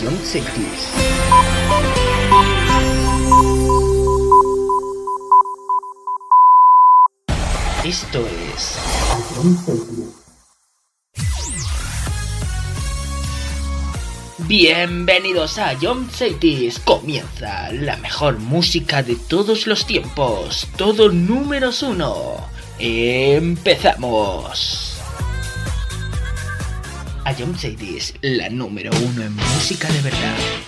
Young Cities. Esto es Bienvenidos a Young Cities. Comienza la mejor música de todos los tiempos. Todo números uno. Empezamos. A Young Cities, la número uno en música de verdad.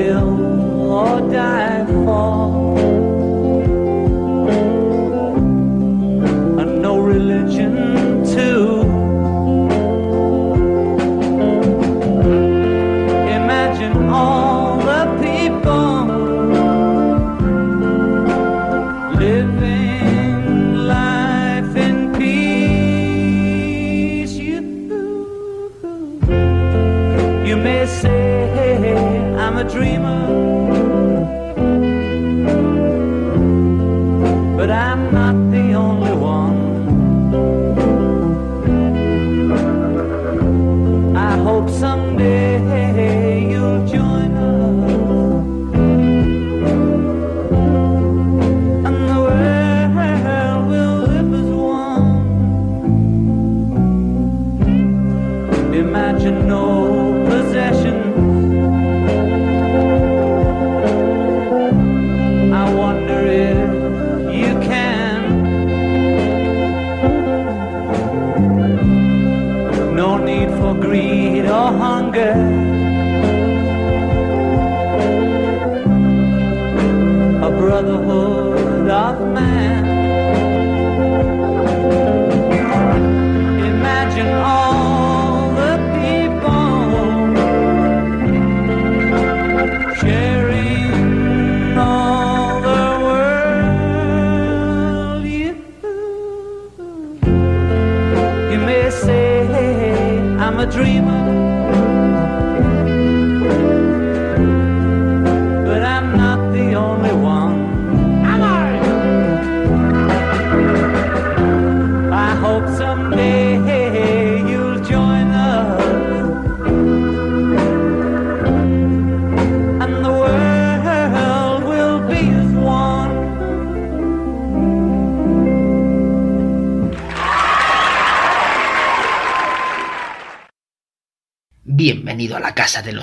skill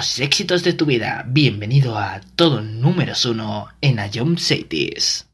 los éxitos de tu vida. Bienvenido a todo números uno en Ion Cities.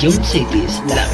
Ion Cities, la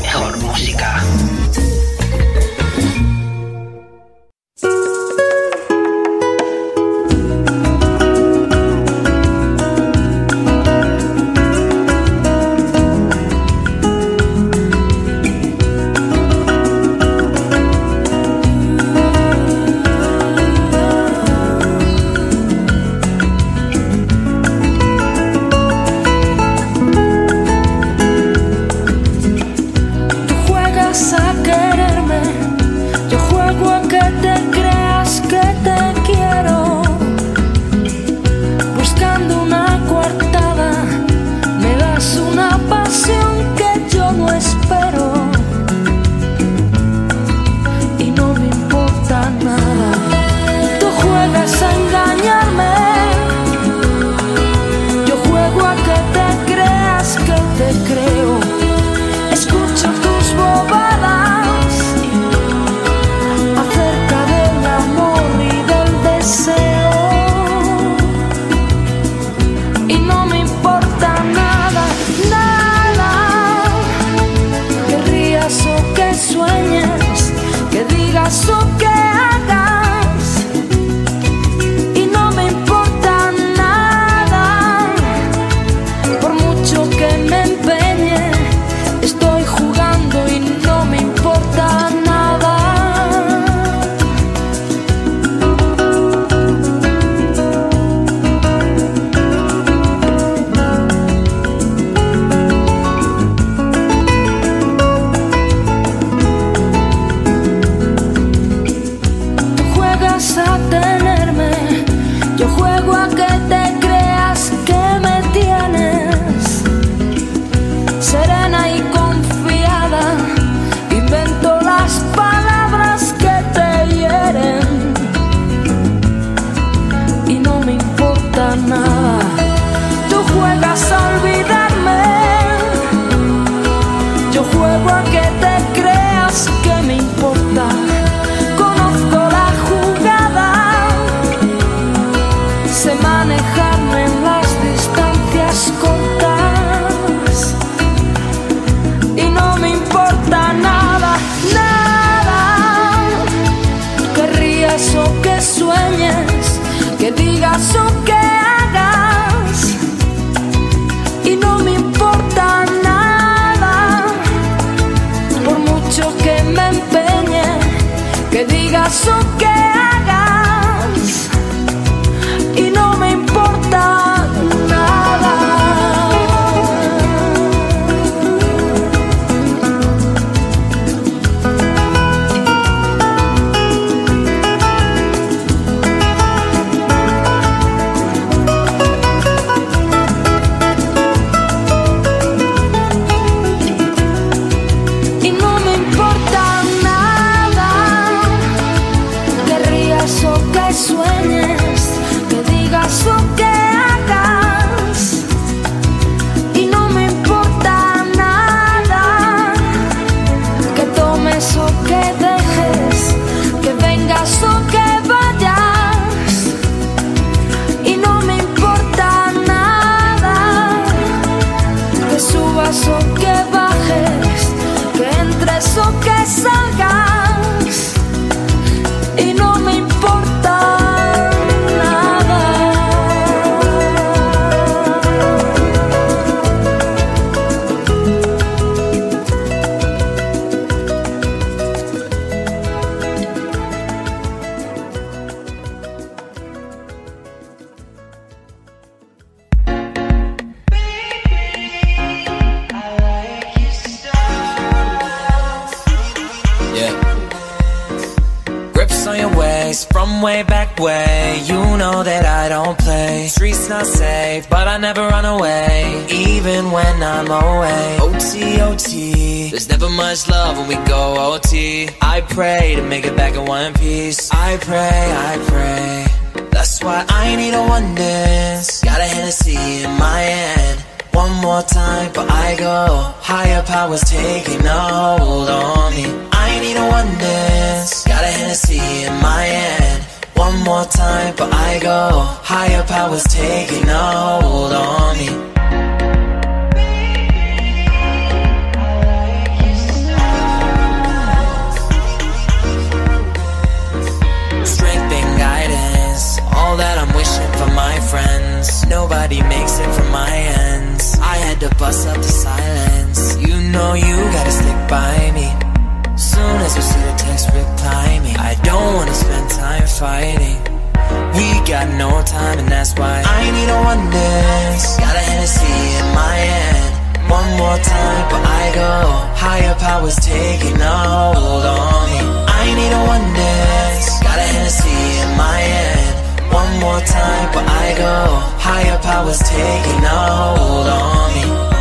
I was taking a hold on me. I need a one dance, got a Hennessy in my hand. One more time, but I go higher powers taking a hold on me.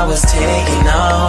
I was taking off.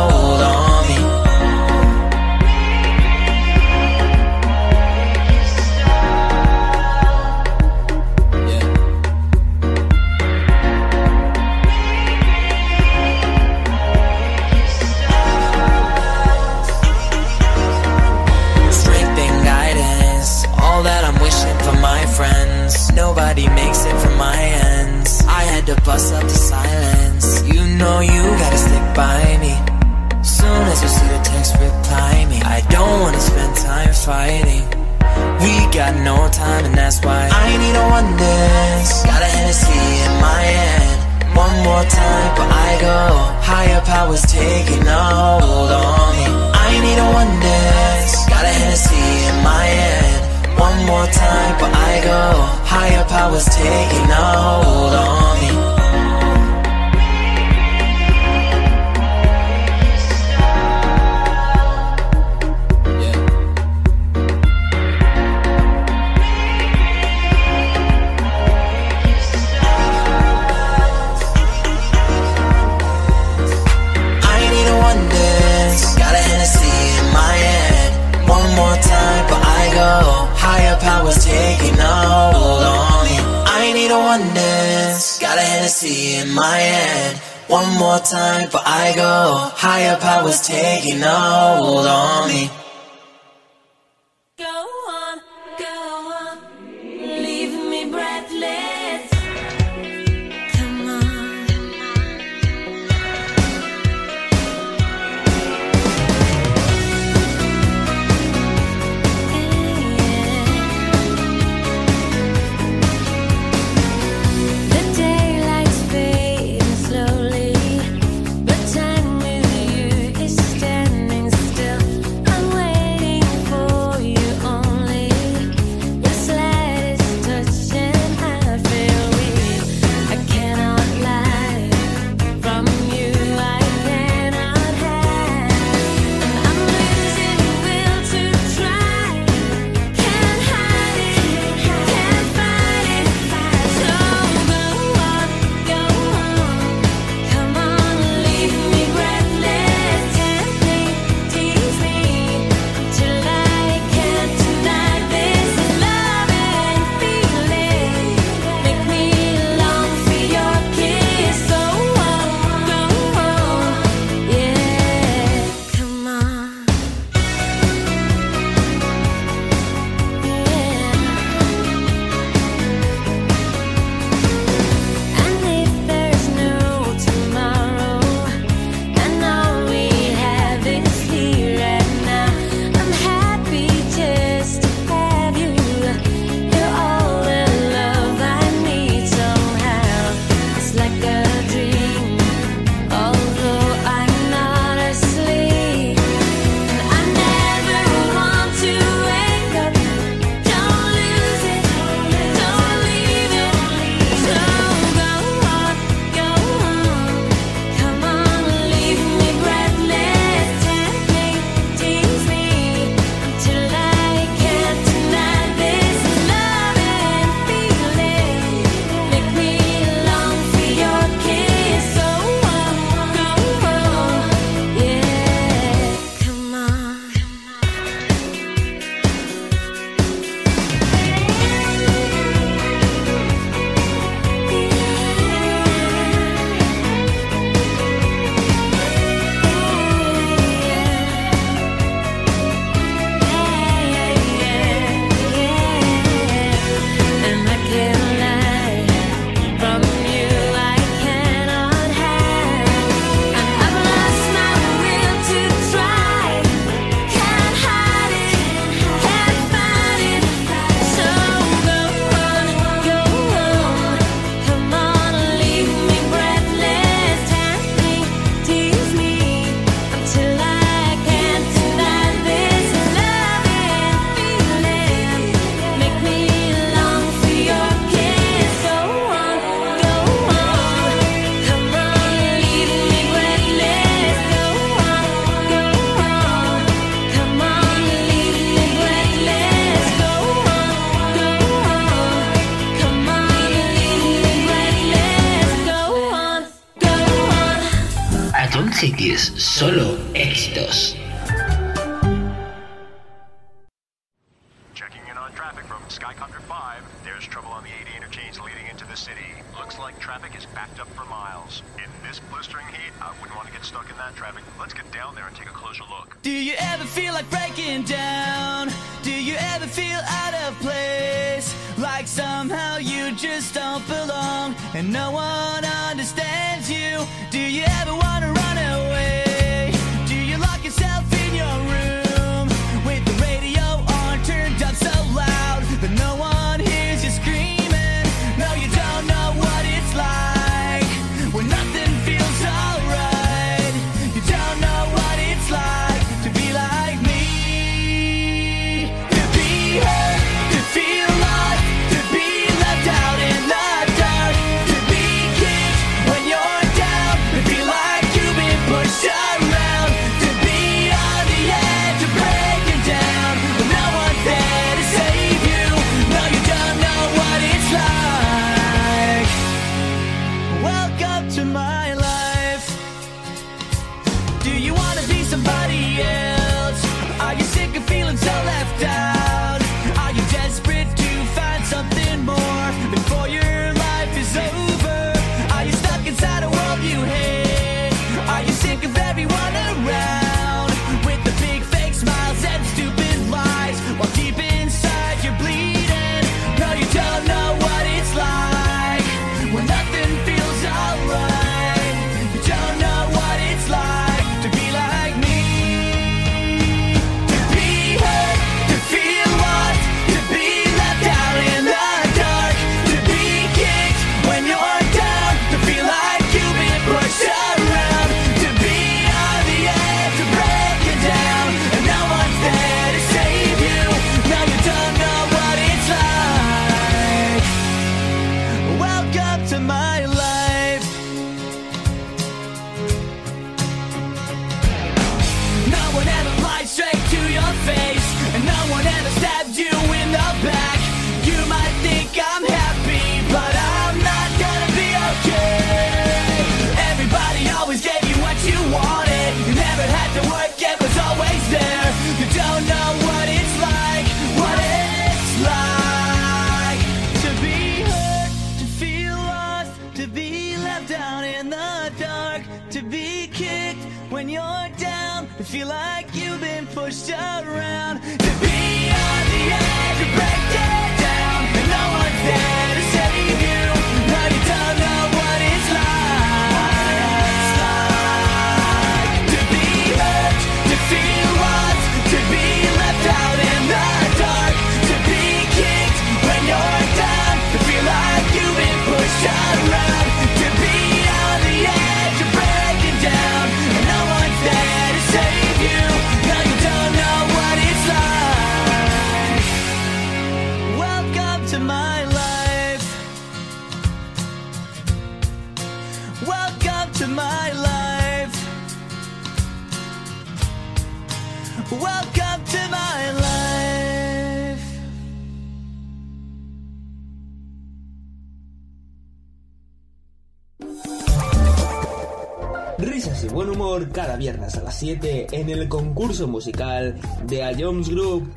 viernes a las 7 en el concurso musical de A Jones Group.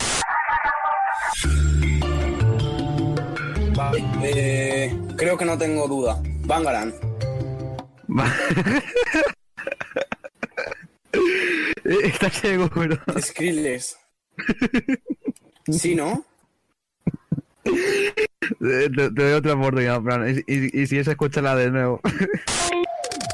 Eh, creo que no tengo duda. Bangaran. Eh, está seguro. Skrillex. ¿Sí, no? Eh, te, doy otra oportunidad, Y, y, y si es, escúchala de nuevo.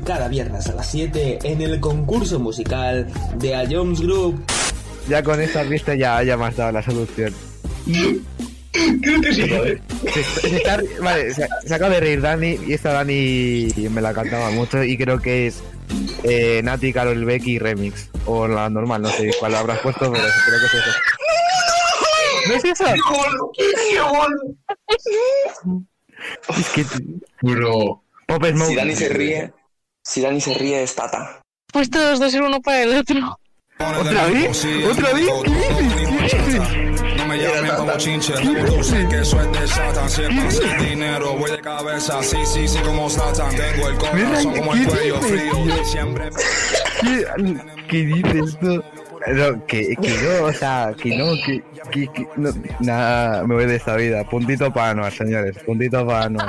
cada viernes a las 7 en el concurso musical de A Jones Group. Ya con esta pista ya, ya me has dado la solución. Creo que sí, ¿sabes? Se, se está- vale, se, se acaba de reír Dani y esta Dani me la cantaba mucho y creo que es eh, Nati, Carol Becky Remix. O la normal, no sé cuál habrás puesto, pero creo que es eso. ¿No es eso? Es que... Bro. Pop Smoke. Si Dani se ríe, si Dani se ríe es Tata. Pues todos dos ser uno para el otro. ¿Otra vez? ¿Otra vez? ¿Qué dices? No me llamen como chinche, tú sé que de Satan. Si es para hacer dinero, voy de cabeza. Sí, sí, sí, como Satan. Tengo el corazón como el cuello frío. Siempre. ¿Qué, qué dices tú? No, que, que no, o sea, que no, que, que, que no, nada, me voy de esta vida. Puntito para Anuar, señores, puntito para Anuar.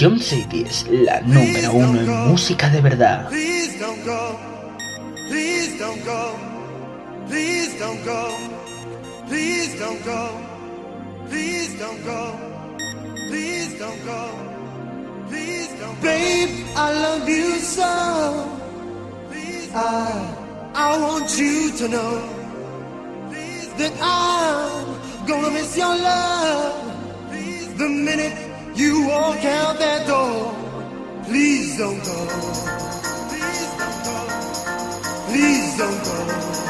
John City es la número uno en música de verdad. Please don't go. Please don't go. Please don't go. Please don't go. Please don't go. Please don't go. Please don't go. Babe, I love you so. I, I want you to know Please that I'm gonna miss your love the minute. You walk out that door. Please don't go. Please don't go. Please don't go.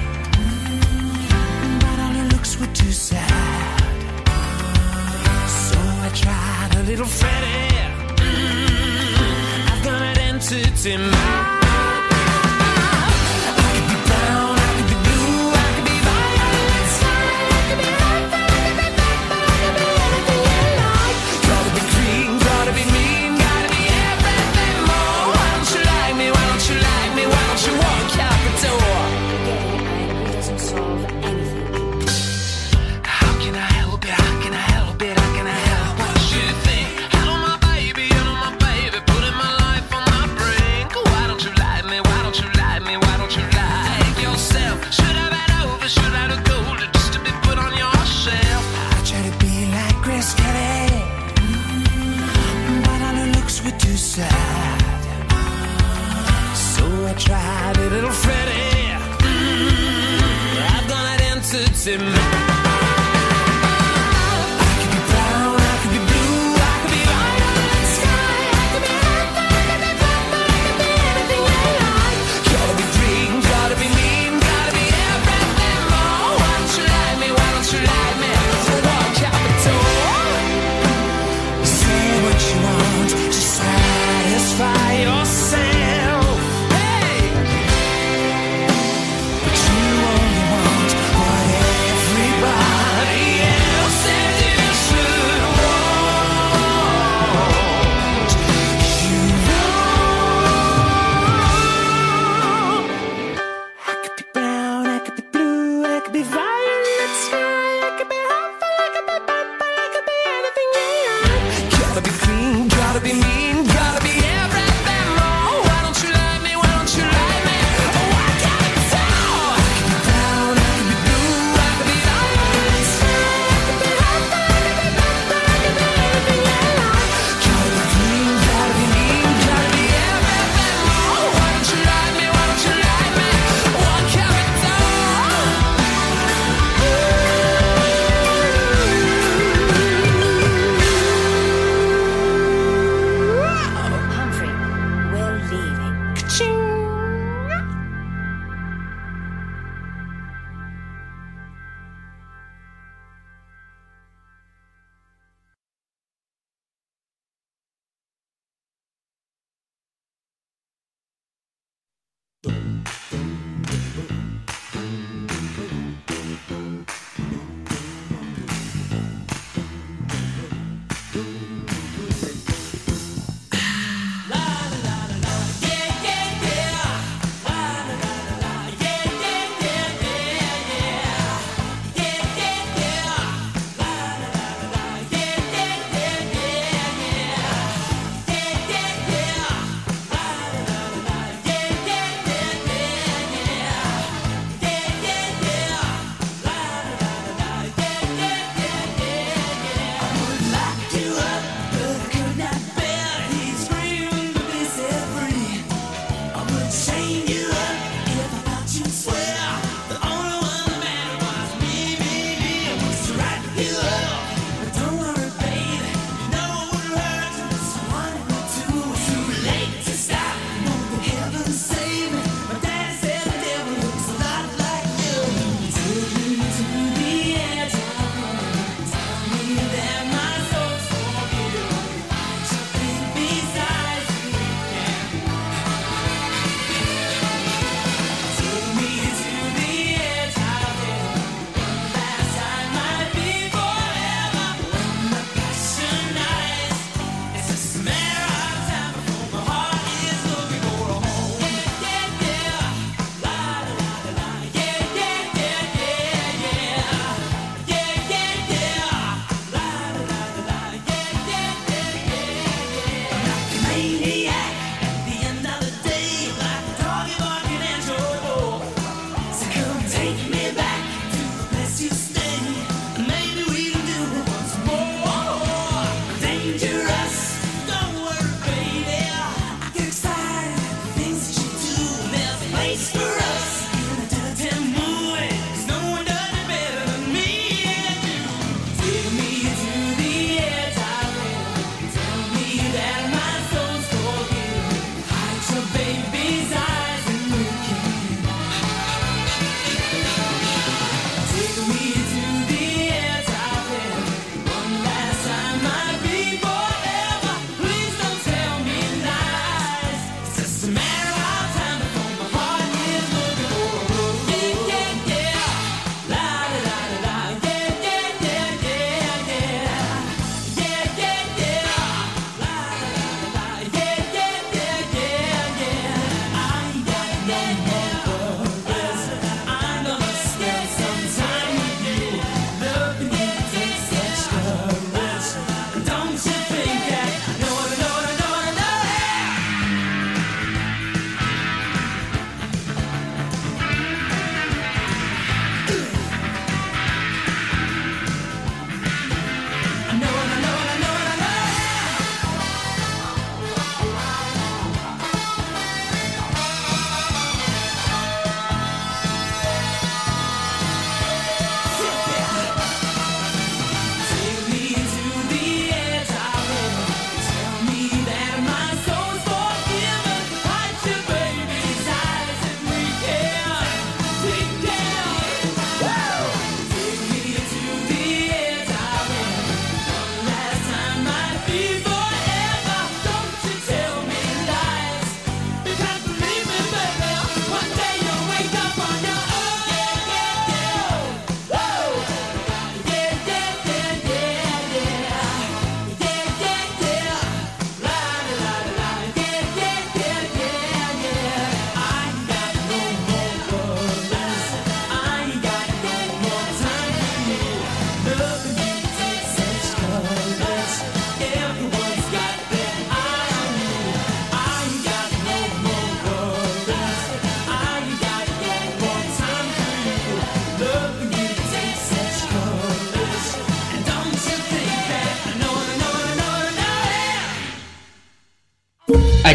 were too sad. So I tried a little Freddy. Mm, I've got an entity mind.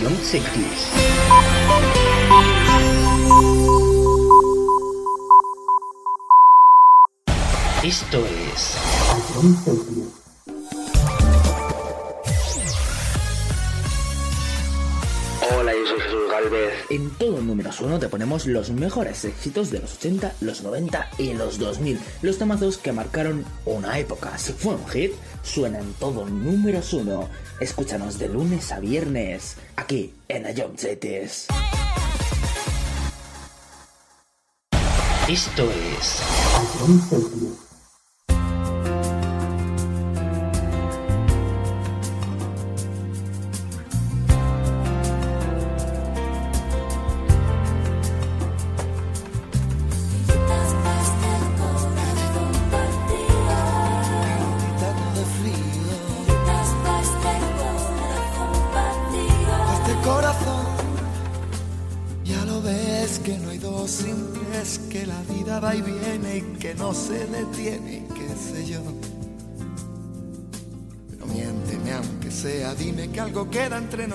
John Esto es En todo número uno te ponemos los mejores éxitos de los 80, los 90 y los 2000. Los temazos que marcaron una época. Si fue un hit, suena en todo número uno. Escúchanos de lunes a viernes, aquí en Ayomchetes. Esto es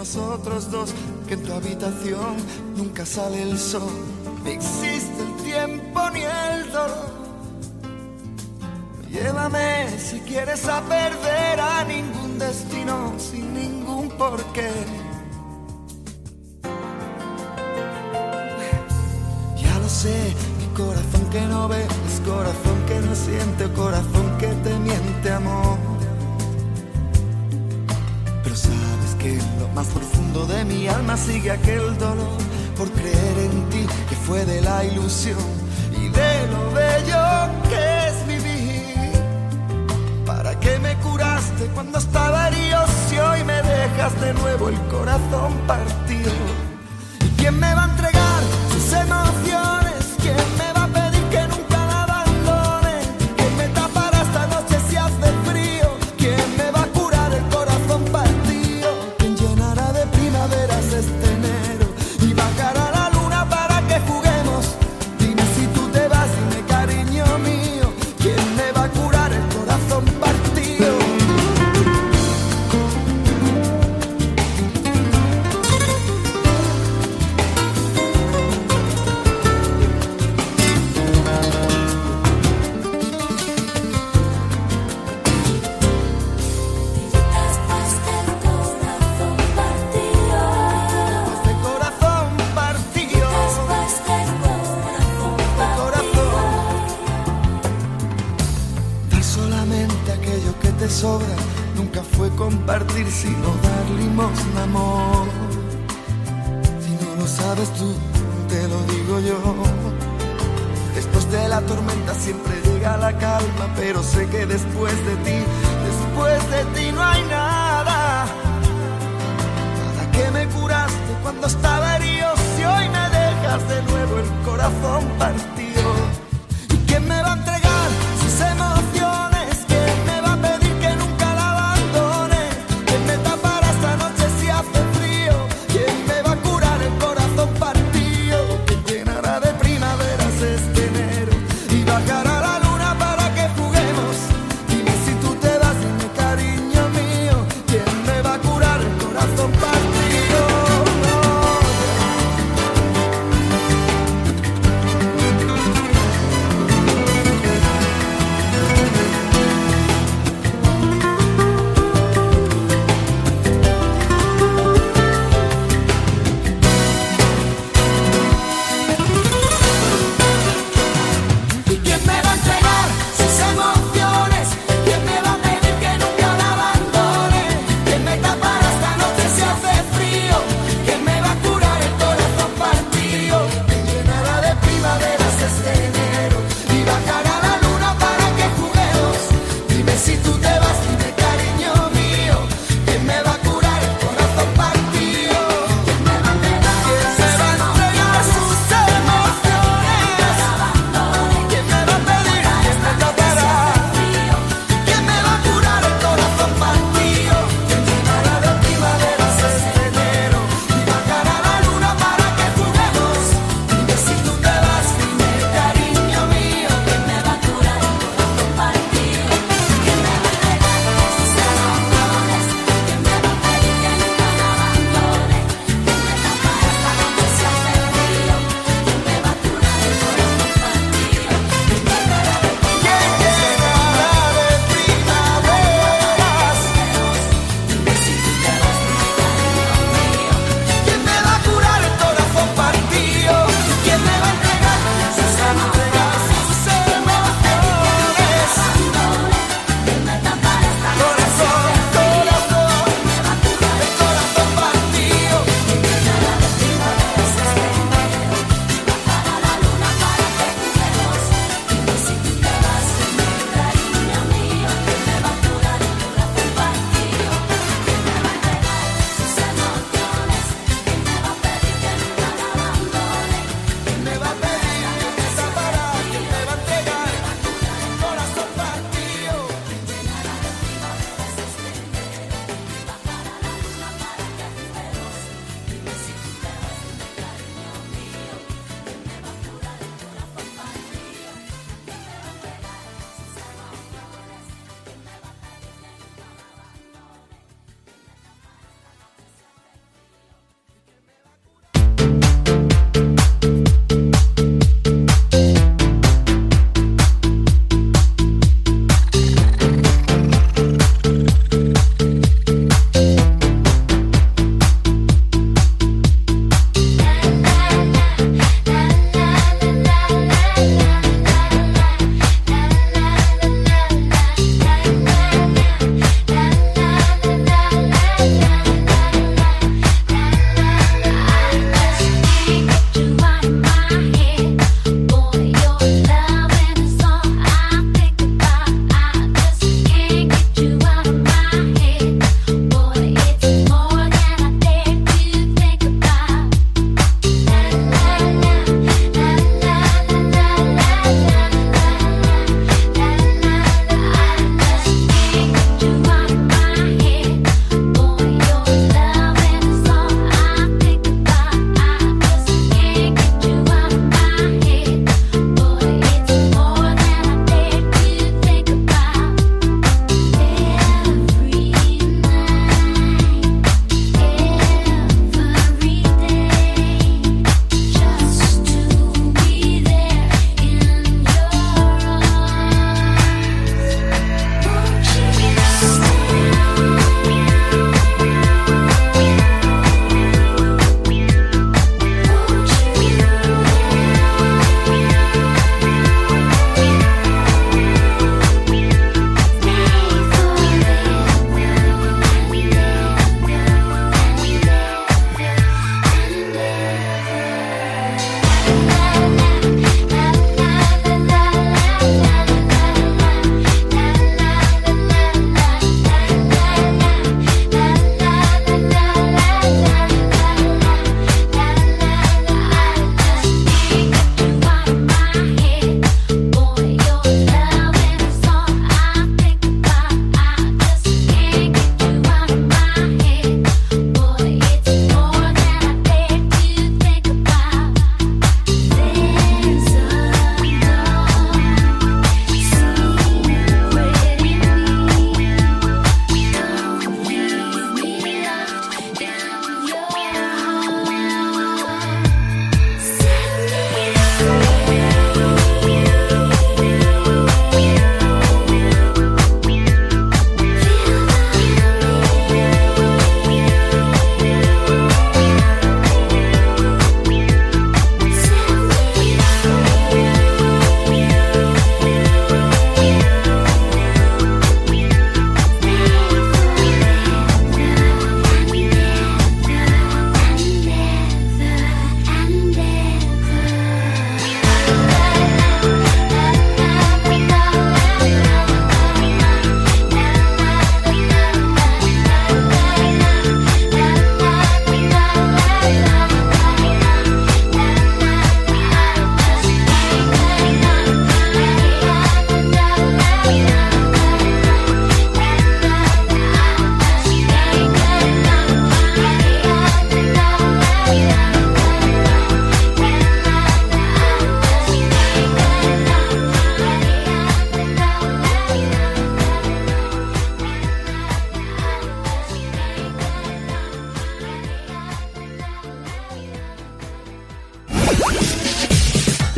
nosotros dos, que en tu habitación nunca sale el sol, ni existe el tiempo ni el dolor. Llévame si quieres a perder a ningún destino sin ningún porqué. sigue aquel dolor por creer en ti que fue de la ilusión y de lo bello que es vivir. ¿Para qué me curaste cuando estaba herido si hoy me dejas de nuevo el corazón partido? ¿Y quién me va a entregar sus emociones?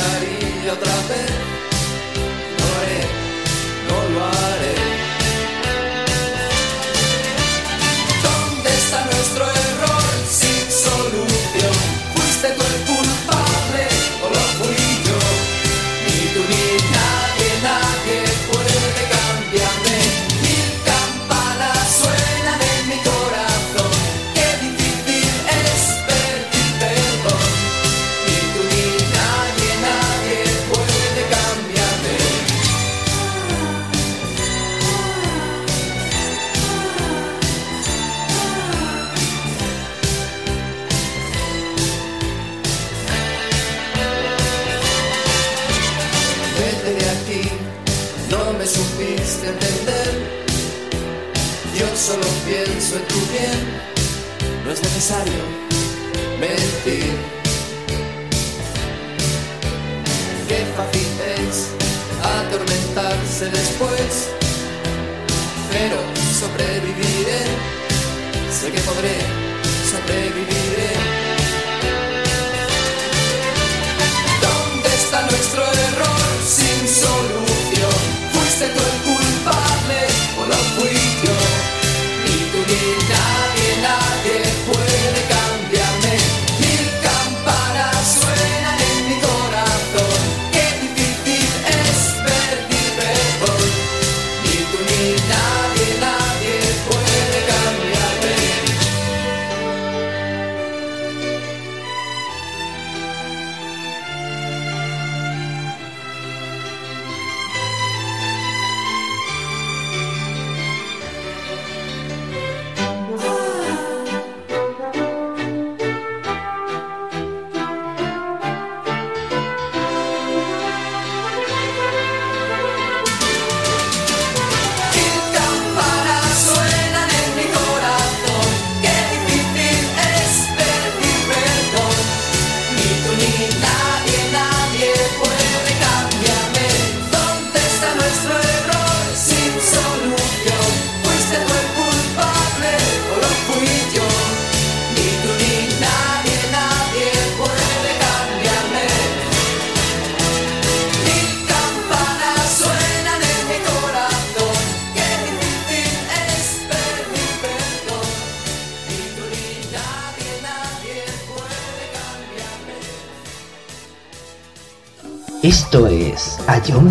mascarilla otra vez.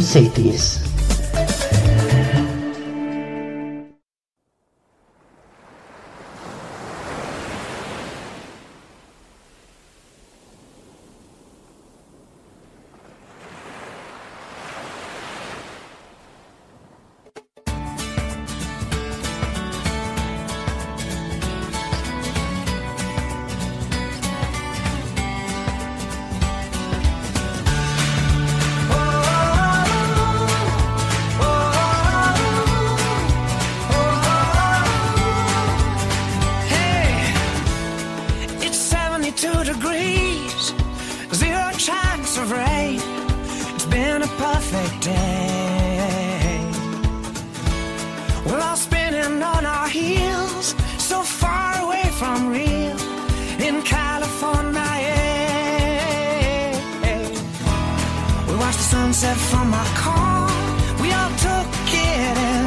cities. Watch the sunset from my car. We all took it in.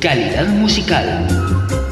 Calidad musical.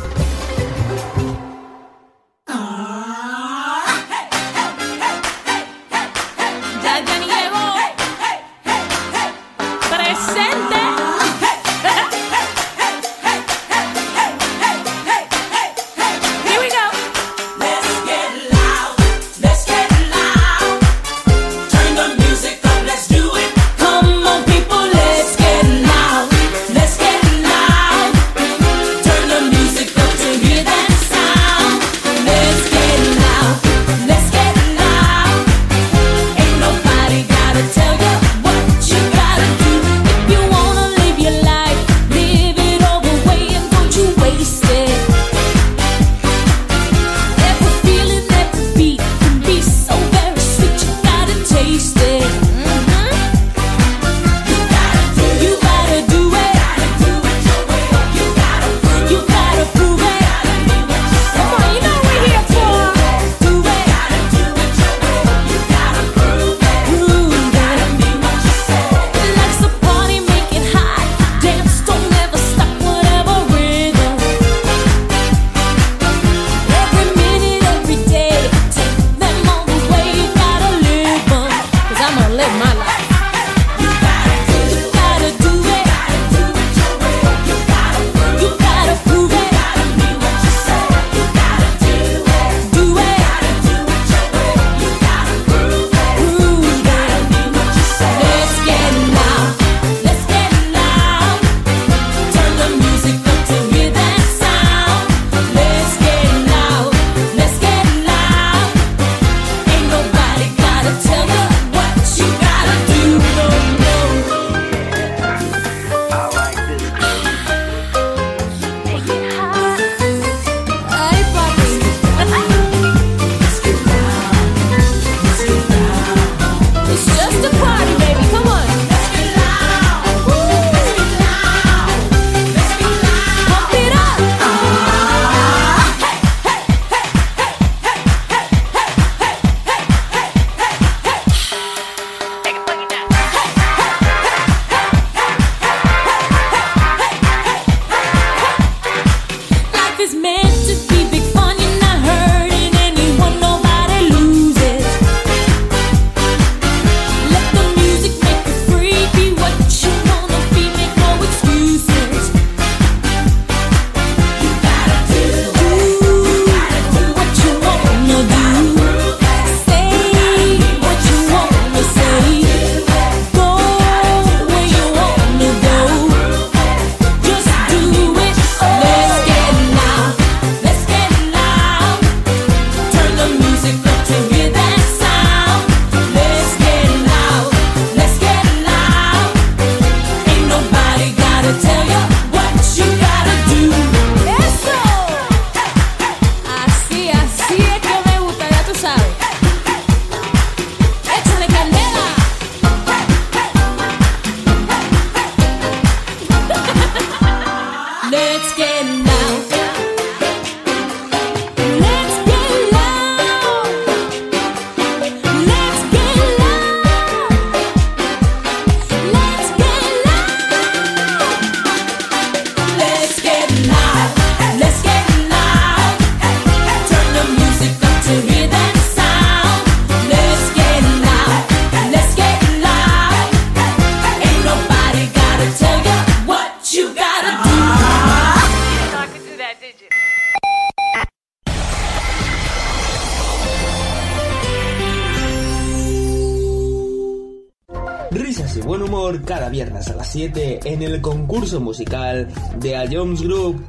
Jones Group.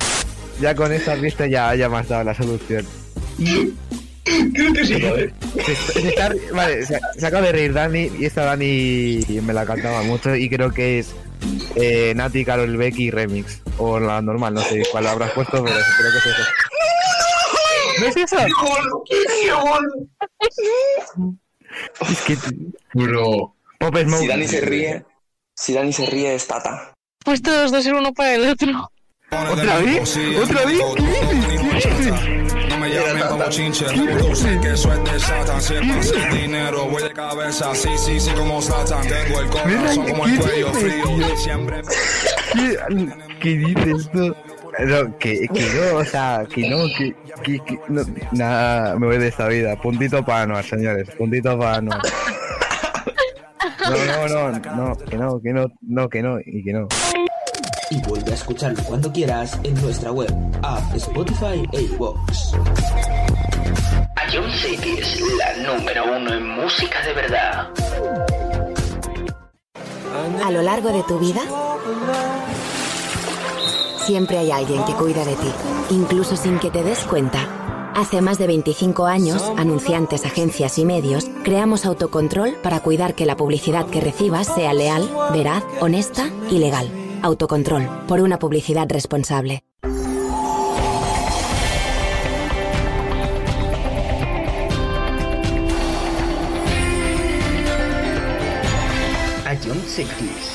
Ya con esta pista ya, ya me has dado la solución. Creo que sí, ¿vale? Se, se está- vale, se, se acaba de reír Dani y esta Dani me la cantaba mucho y creo que es eh, Nati, Carol Becky remix. O la normal, no sé cuál habrás puesto, pero creo que es eso. ¿No es eso? Es que... Bro. Pop Smoke. Si Dani se ríe, si Dani se ríe es Tata. Pues todos dos ser uno para el otro. ¿Otra vez? ¿Otra vez? No me llamen como chinche, tú sé que es de Satan. Si es para hacer dinero, voy de cabeza. Sí, sí, sí, como Satan. Tengo el corazón como el cuello frío. Siempre. ¿Qué, qué dices tú? No, que, que no, o sea, que no, que, que, que no, nada, me voy de esta vida. Puntito para Anuar, señores, puntito para Anuar. No, no, no, no, que no, que no, no, que no, y que no. Y vuelve a escucharlo cuando quieras en nuestra web, app, Spotify e iVoox. Ion City es la número uno en música de verdad. A lo largo de tu vida, siempre hay alguien que cuida de ti, incluso sin que te des cuenta. Hace más de 25 años, anunciantes, agencias y medios, creamos autocontrol para cuidar que la publicidad que recibas sea leal, veraz, honesta y legal. Autocontrol, por una publicidad responsable. Ion City.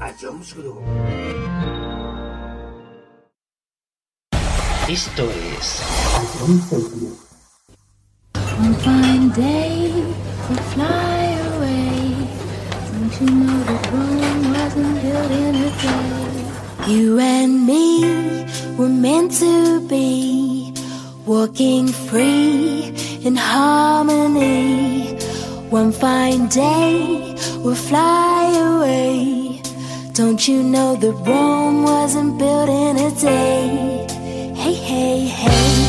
A Jones Esto es One fine day we'll fly away. Don't you know that Rome wasn't built in a day? You and me were meant to be walking free in harmony. One fine day we'll fly away. Don't you know that Rome wasn't built in a day? Hey, hey, hey.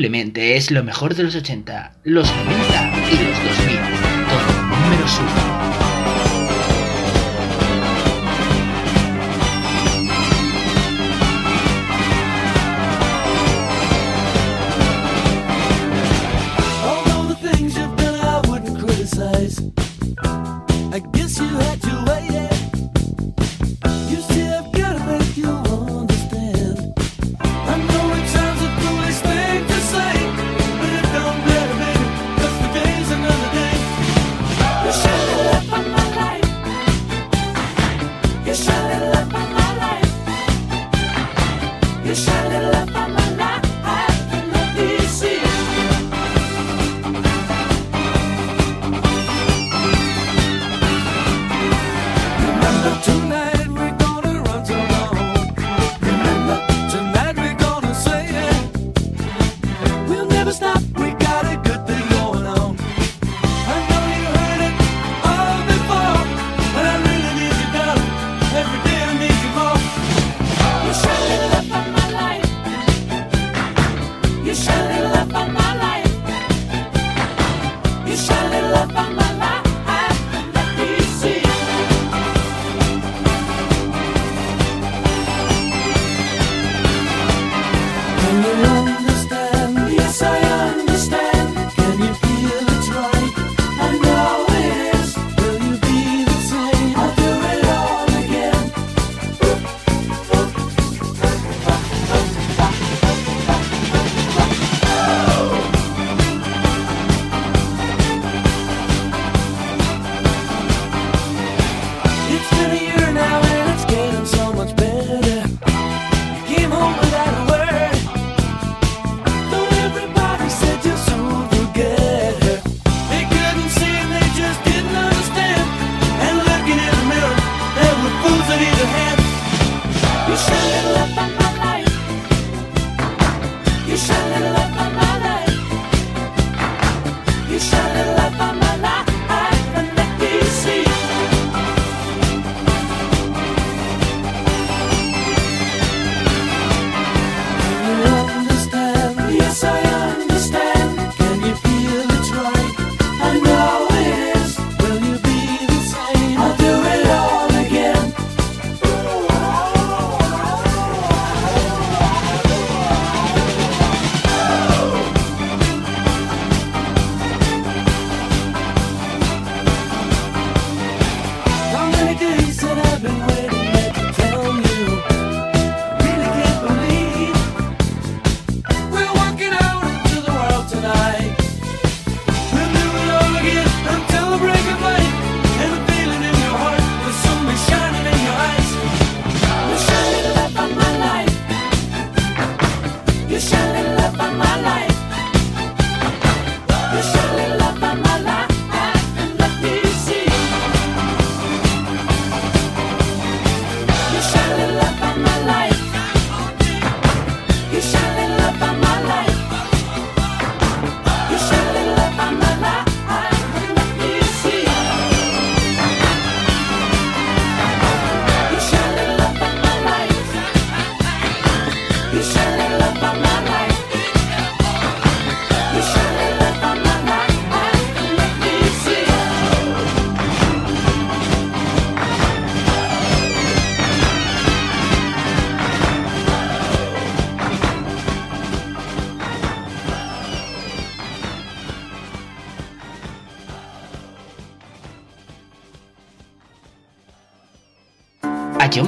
Simplemente es lo mejor de los 80, los 90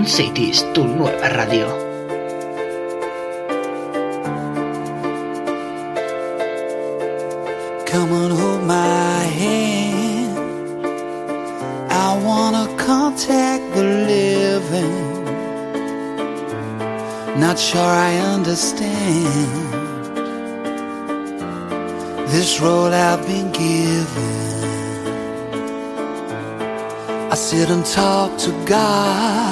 Cities, tu nueva radio. Come and hold my hand. I wanna contact the living. Not sure I understand this role I've been given. I sit and talk to God,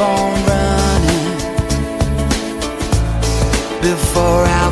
On running before I've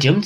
John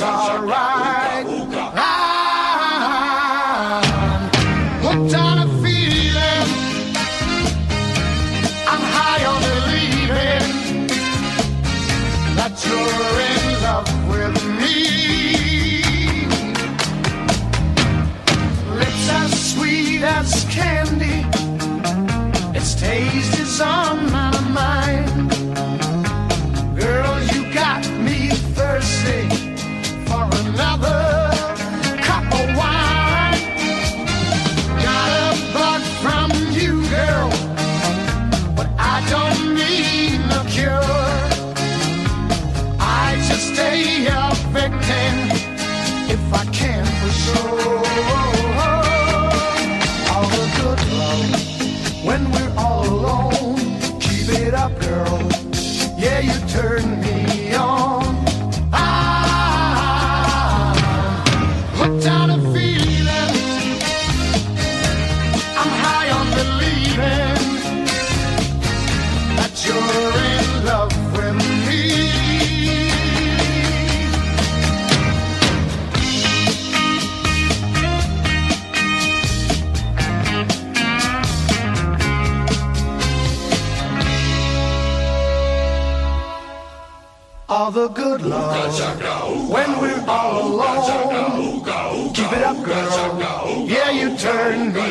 things are right.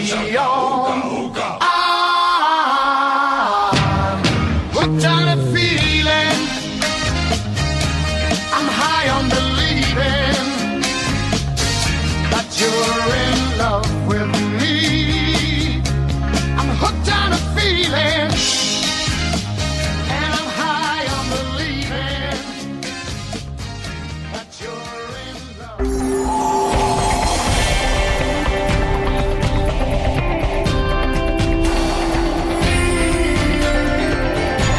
Shut.